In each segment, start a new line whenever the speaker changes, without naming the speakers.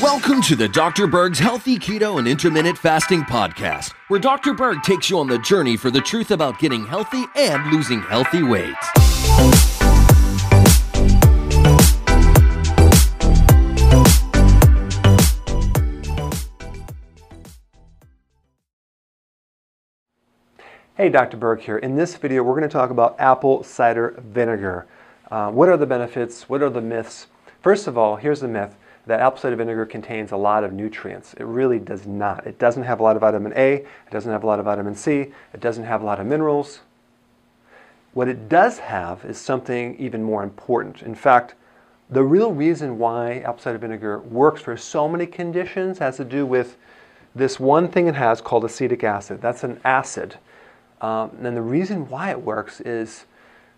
Welcome to the Dr. Berg's Healthy Keto and Intermittent Fasting Podcast, where Dr. Berg takes you on the journey for the truth about getting healthy and losing healthy weight.
Hey, Dr. Berg here. In this video, we're going to talk about apple cider vinegar. Uh, what are the benefits? What are the myths? First of all, here's the myth that apple cider vinegar contains a lot of nutrients. It really does not. It doesn't have a lot of vitamin A, it doesn't have a lot of vitamin C, it doesn't have a lot of minerals. What it does have is something even more important. In fact, the real reason why apple cider vinegar works for so many conditions has to do with this one thing it has called acetic acid. That's an acid um, and the reason why it works is,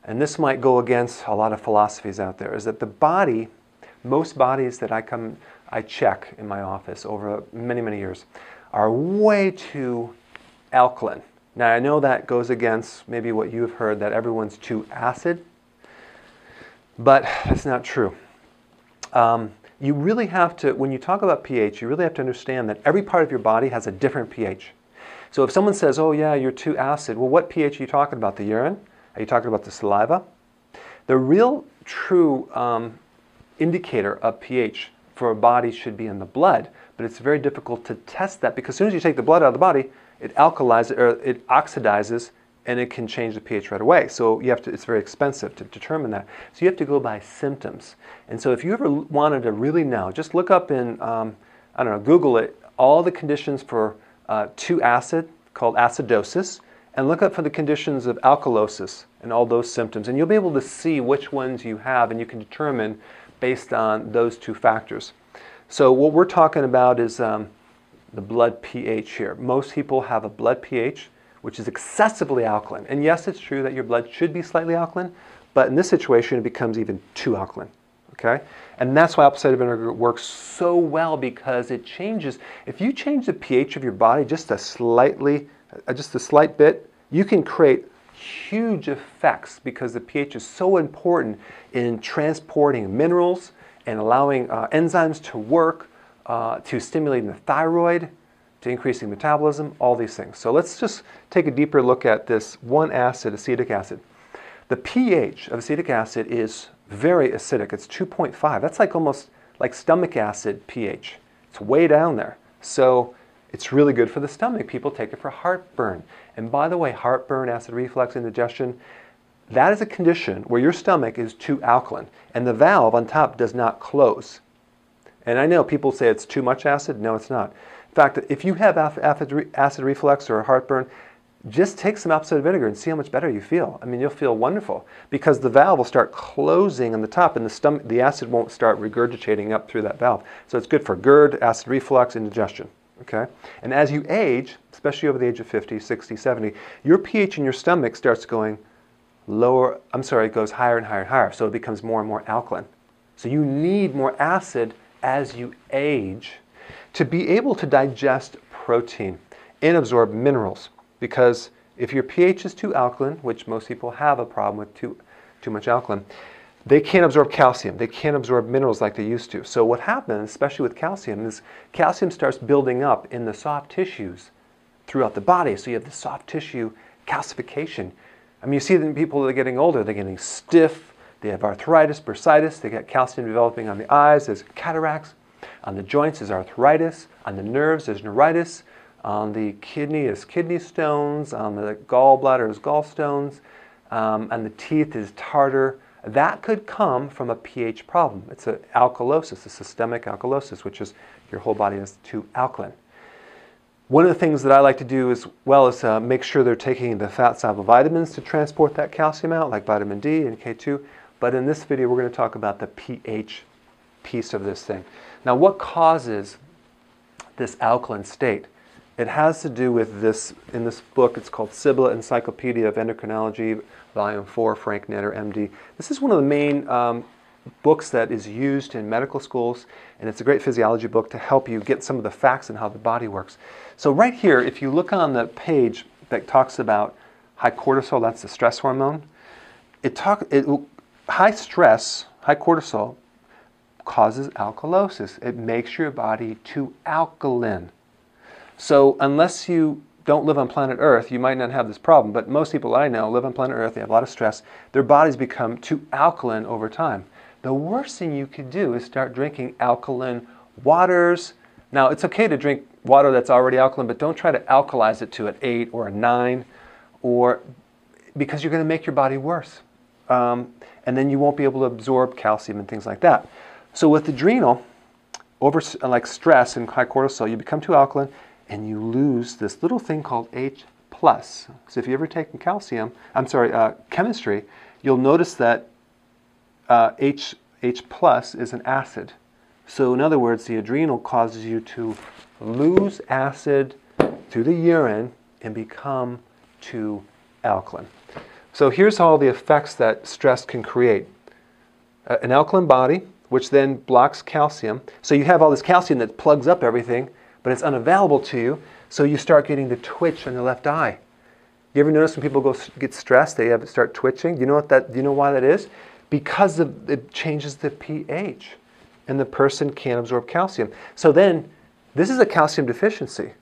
and this might go against a lot of philosophies out there, is that the body, most bodies that I come, I check in my office over many, many years, are way too alkaline. Now I know that goes against maybe what you've heard that everyone's too acid, but that's not true. Um, you really have to, when you talk about pH, you really have to understand that every part of your body has a different pH. So if someone says, oh yeah, you're too acid, well, what pH are you talking about? The urine? Are you talking about the saliva? The real true um, indicator of pH for a body should be in the blood, but it's very difficult to test that because as soon as you take the blood out of the body, it alkalizes or it oxidizes and it can change the pH right away. So you have to, it's very expensive to determine that. So you have to go by symptoms. And so if you ever wanted to really know, just look up in, um, I don't know, Google it, all the conditions for uh, to acid called acidosis and look up for the conditions of alkalosis and all those symptoms. And you'll be able to see which ones you have and you can determine based on those two factors. So what we're talking about is um, the blood pH here. Most people have a blood pH which is excessively alkaline. And yes, it's true that your blood should be slightly alkaline, but in this situation it becomes even too alkaline. Okay? And that's why apple cider vinegar works so well because it changes. If you change the pH of your body just a slightly, uh, just a slight bit, you can create huge effects because the pH is so important in transporting minerals and allowing uh, enzymes to work, uh, to stimulating the thyroid, to increasing metabolism, all these things. So let's just take a deeper look at this one acid, acetic acid. The pH of acetic acid is very acidic. It's 2.5. That's like almost like stomach acid pH. It's way down there. So it's really good for the stomach. People take it for heartburn. And by the way, heartburn, acid reflux, indigestion, that is a condition where your stomach is too alkaline and the valve on top does not close. And I know people say it's too much acid. No, it's not. In fact, if you have acid reflux or heartburn, just take some apple cider vinegar and see how much better you feel. I mean, you'll feel wonderful because the valve will start closing on the top and the, stomach, the acid won't start regurgitating up through that valve. So it's good for GERD, acid reflux, indigestion. Okay? And as you age, especially over the age of 50, 60, 70, your pH in your stomach starts going lower, I'm sorry, it goes higher and higher and higher. So it becomes more and more alkaline. So you need more acid as you age to be able to digest protein and absorb minerals. Because if your pH is too alkaline, which most people have a problem with too, too much alkaline, they can't absorb calcium. They can't absorb minerals like they used to. So what happens, especially with calcium, is calcium starts building up in the soft tissues throughout the body. So you have the soft tissue calcification. I mean, you see that people that are getting older, they're getting stiff, they have arthritis, bursitis, they get calcium developing on the eyes, there's cataracts. On the joints is arthritis, on the nerves there's neuritis, on the kidney is kidney stones. On the gallbladder is gallstones. Um, and the teeth is tartar. That could come from a pH problem. It's an alkalosis, a systemic alkalosis, which is your whole body is too alkaline. One of the things that I like to do as well is uh, make sure they're taking the fat soluble vitamins to transport that calcium out, like vitamin D and K2. But in this video, we're going to talk about the pH piece of this thing. Now, what causes this alkaline state? It has to do with this, in this book, it's called Cibola Encyclopedia of Endocrinology, Volume 4, Frank Netter, MD. This is one of the main um, books that is used in medical schools, and it's a great physiology book to help you get some of the facts and how the body works. So right here, if you look on the page that talks about high cortisol, that's the stress hormone, it talk, it, high stress, high cortisol, causes alkalosis. It makes your body too alkaline. So unless you don't live on planet Earth, you might not have this problem. But most people I know live on planet Earth, they have a lot of stress, their bodies become too alkaline over time. The worst thing you could do is start drinking alkaline waters. Now, it's okay to drink water that's already alkaline, but don't try to alkalize it to an 8 or a 9, or because you're going to make your body worse. Um, and then you won't be able to absorb calcium and things like that. So with adrenal, over like stress and high cortisol, you become too alkaline and you lose this little thing called H plus. So if you ever taken calcium, I'm sorry, uh, chemistry, you'll notice that uh, H, H plus is an acid. So in other words, the adrenal causes you to lose acid through the urine and become too alkaline. So here's all the effects that stress can create. Uh, an alkaline body, which then blocks calcium. So you have all this calcium that plugs up everything, but it's unavailable to you. So you start getting the twitch in the left eye. You ever notice when people go get stressed, they have start twitching? You know what that? You know why that is? Because of, it changes the pH, and the person can't absorb calcium. So then, this is a calcium deficiency.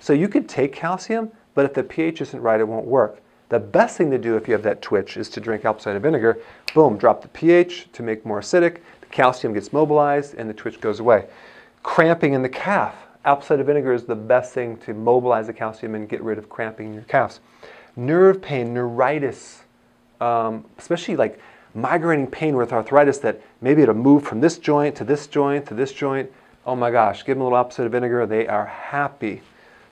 So you could take calcium, but if the pH isn't right, it won't work. The best thing to do if you have that twitch is to drink apple cider vinegar. Boom, drop the pH to make more acidic. The calcium gets mobilized and the twitch goes away. Cramping in the calf. Apple cider vinegar is the best thing to mobilize the calcium and get rid of cramping in your calves. Nerve pain, neuritis, um, especially like migrating pain with arthritis that maybe it'll move from this joint to this joint to this joint. Oh my gosh, give them a little apple cider vinegar, they are happy.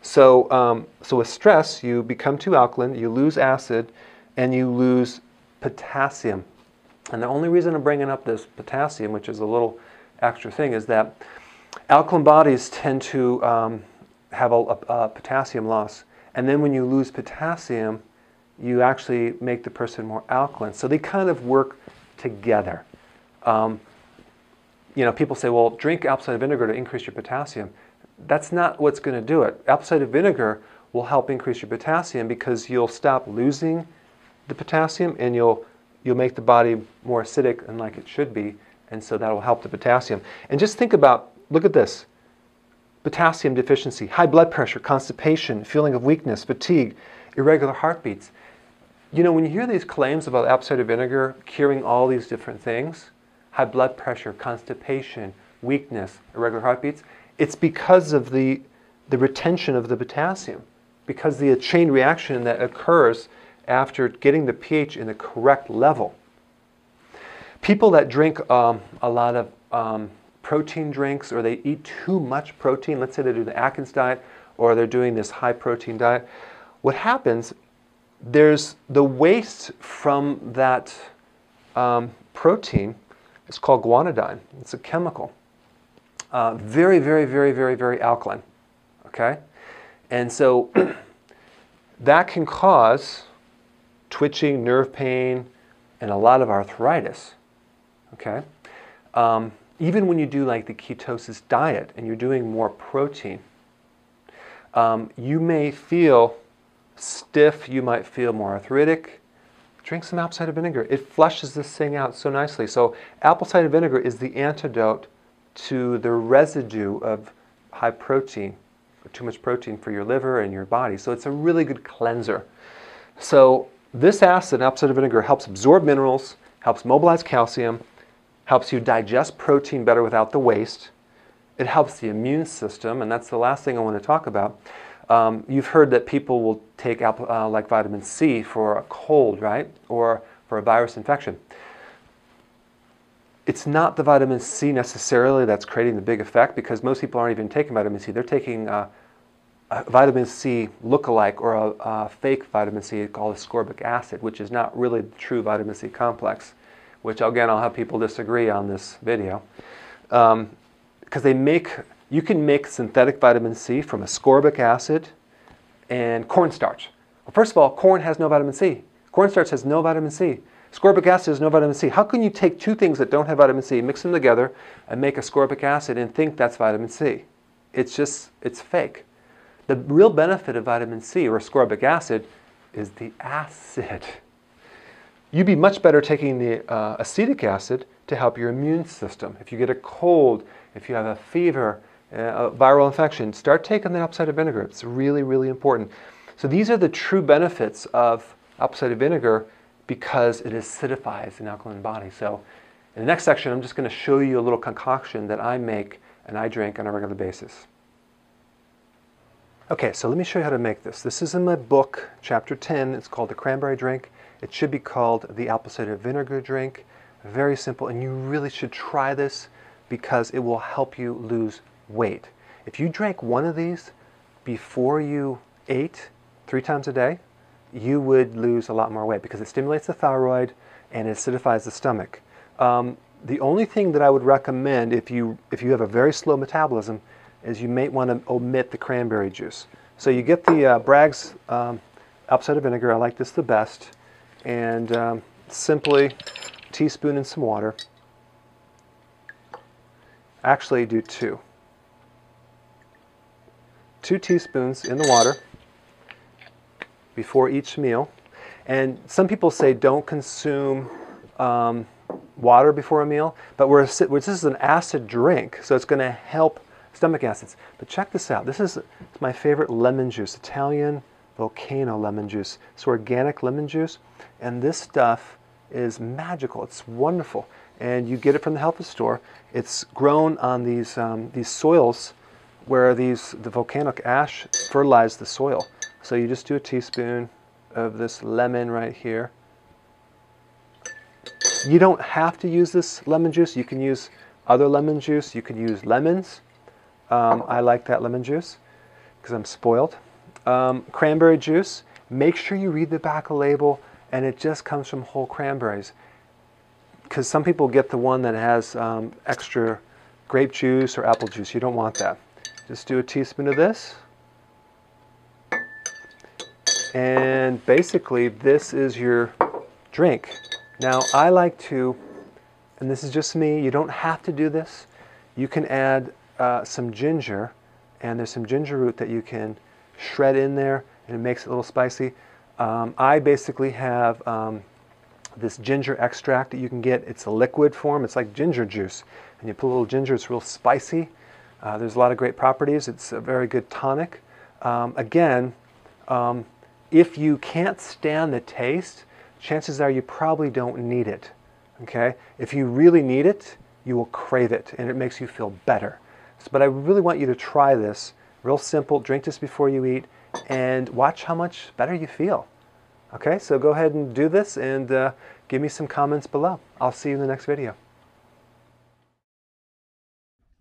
So, um, so with stress, you become too alkaline, you lose acid, and you lose potassium. And the only reason I'm bringing up this potassium, which is a little extra thing, is that alkaline bodies tend to um, have a, a, a potassium loss. And then when you lose potassium, you actually make the person more alkaline. So they kind of work together. Um, you know, people say, well, drink apple cider vinegar to increase your potassium that's not what's going to do it. Apple cider vinegar will help increase your potassium because you'll stop losing the potassium and you'll you'll make the body more acidic and like it should be, and so that will help the potassium. And just think about look at this. Potassium deficiency, high blood pressure, constipation, feeling of weakness, fatigue, irregular heartbeats. You know, when you hear these claims about apple cider vinegar curing all these different things, high blood pressure, constipation, weakness, irregular heartbeats, it's because of the, the retention of the potassium, because the chain reaction that occurs after getting the pH in the correct level. People that drink um, a lot of um, protein drinks or they eat too much protein, let's say they do the Atkins diet or they're doing this high protein diet, what happens, there's the waste from that um, protein, it's called guanidine. It's a chemical. Uh, very, very, very, very, very alkaline. Okay? And so that can cause twitching, nerve pain, and a lot of arthritis. Okay? Um, even when you do like the ketosis diet and you're doing more protein, um, you may feel stiff, you might feel more arthritic. Drink some apple cider vinegar. It flushes this thing out so nicely. So, apple cider vinegar is the antidote to the residue of high protein, or too much protein for your liver and your body. So it's a really good cleanser. So this acid, apple cider vinegar, helps absorb minerals, helps mobilize calcium, helps you digest protein better without the waste. It helps the immune system, and that's the last thing I want to talk about. Um, you've heard that people will take uh, like vitamin C for a cold, right? Or for a virus infection it's not the vitamin C necessarily that's creating the big effect because most people aren't even taking vitamin C. They're taking uh, a vitamin C look-alike or a, a, fake vitamin C called ascorbic acid, which is not really the true vitamin C complex, which again, I'll have people disagree on this video. Because um, they make, you can make synthetic vitamin C from ascorbic acid and cornstarch. Well, first of all, corn has no vitamin C. Cornstarch has no vitamin C. Ascorbic acid has no vitamin C. How can you take two things that don't have vitamin C, mix them together, and make ascorbic acid and think that's vitamin C? It's just, it's fake. The real benefit of vitamin C or ascorbic acid is the acid. You'd be much better taking the uh, acetic acid to help your immune system. If you get a cold, if you have a fever, uh, a viral infection, start taking the apple cider vinegar. It's really, really important. So these are the true benefits of apple cider vinegar because it acidifies an alkaline body. So in the next section, I'm just going to show you a little concoction that I make and I drink on a regular basis. Okay, so let me show you how to make this. This is in my book, chapter 10. It's called the cranberry drink. It should be called the apple cider vinegar drink. Very simple, and you really should try this because it will help you lose weight. If you drank one of these before you ate three times a day, you would lose a lot more weight because it stimulates the thyroid and it acidifies the stomach. Um, the only thing that I would recommend if you if you have a very slow metabolism is you may want to omit the cranberry juice. So you get the uh, Bragg's um, apple cider vinegar. I like this the best. And um, simply teaspoon in some water. Actually do two. Two teaspoons in the water before each meal. And some people say don't consume um, water before a meal, but we're, this is an acid drink, so it's going to help stomach acids. But check this out. This is my favorite lemon juice, Italian volcano lemon juice. It's organic lemon juice, and this stuff is magical. It's wonderful, and you get it from the health food store. It's grown on these um, these soils where these the volcanic ash fertilize the soil. So you just do a teaspoon of this lemon right here. You don't have to use this lemon juice. You can use other lemon juice. You can use lemons. Um, I like that lemon juice because I'm spoiled. Um, cranberry juice, make sure you read the back of the label and it just comes from whole cranberries. Because some people get the one that has um, extra grape juice or apple juice. You don't want that. Just do a teaspoon of this. And basically, this is your drink. Now, I like to, and this is just me, you don't have to do this. You can add uh, some ginger, and there's some ginger root that you can shred in there, and it makes it a little spicy. Um, I basically have um, this ginger extract that you can get. It's a liquid form. It's like ginger juice, and you put a little ginger. It's real spicy. Uh, there's a lot of great properties. It's a very good tonic. Um, again, um, if you can't stand the taste, chances are you probably don't need it. Okay? If you really need it, you will crave it, and it makes you feel better. But I really want you to try this. Real simple. Drink this before you eat and watch how much better you feel. Okay, so go ahead and do this and uh, give me some comments below. I'll see you in the next video.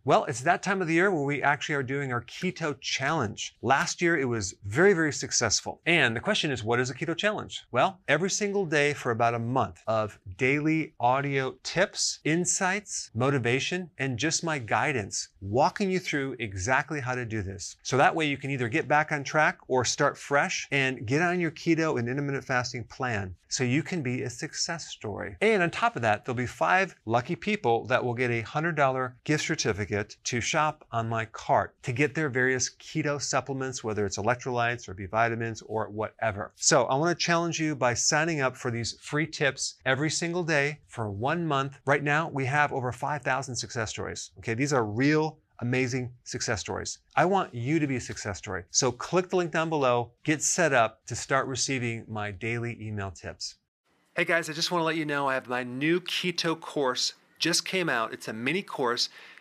Well, it's that time of the year where we actually are doing our keto challenge. Last year, it was very, very successful. And the question is, what is a keto challenge? Well, every single day for about a month of daily audio tips, insights, motivation, and just my guidance, walking you through exactly how to do this. So that way you can either get back on track or start fresh and get on your keto and intermittent fasting plan so you can be a success story. And on top of that, there'll be five lucky people that will get a $100 gift certificate to shop on my cart to get their various keto supplements, whether it's electrolytes or B vitamins or whatever. So I want to challenge you by signing up for these free tips every single day for one month. Right now, we have over 5,000 success stories. Okay, these are real amazing success stories. I want you to be a success story. So click the link down below, get set up to start receiving my daily email tips. Hey guys, I just want to let you know I have my new keto course just came out. It's a mini course.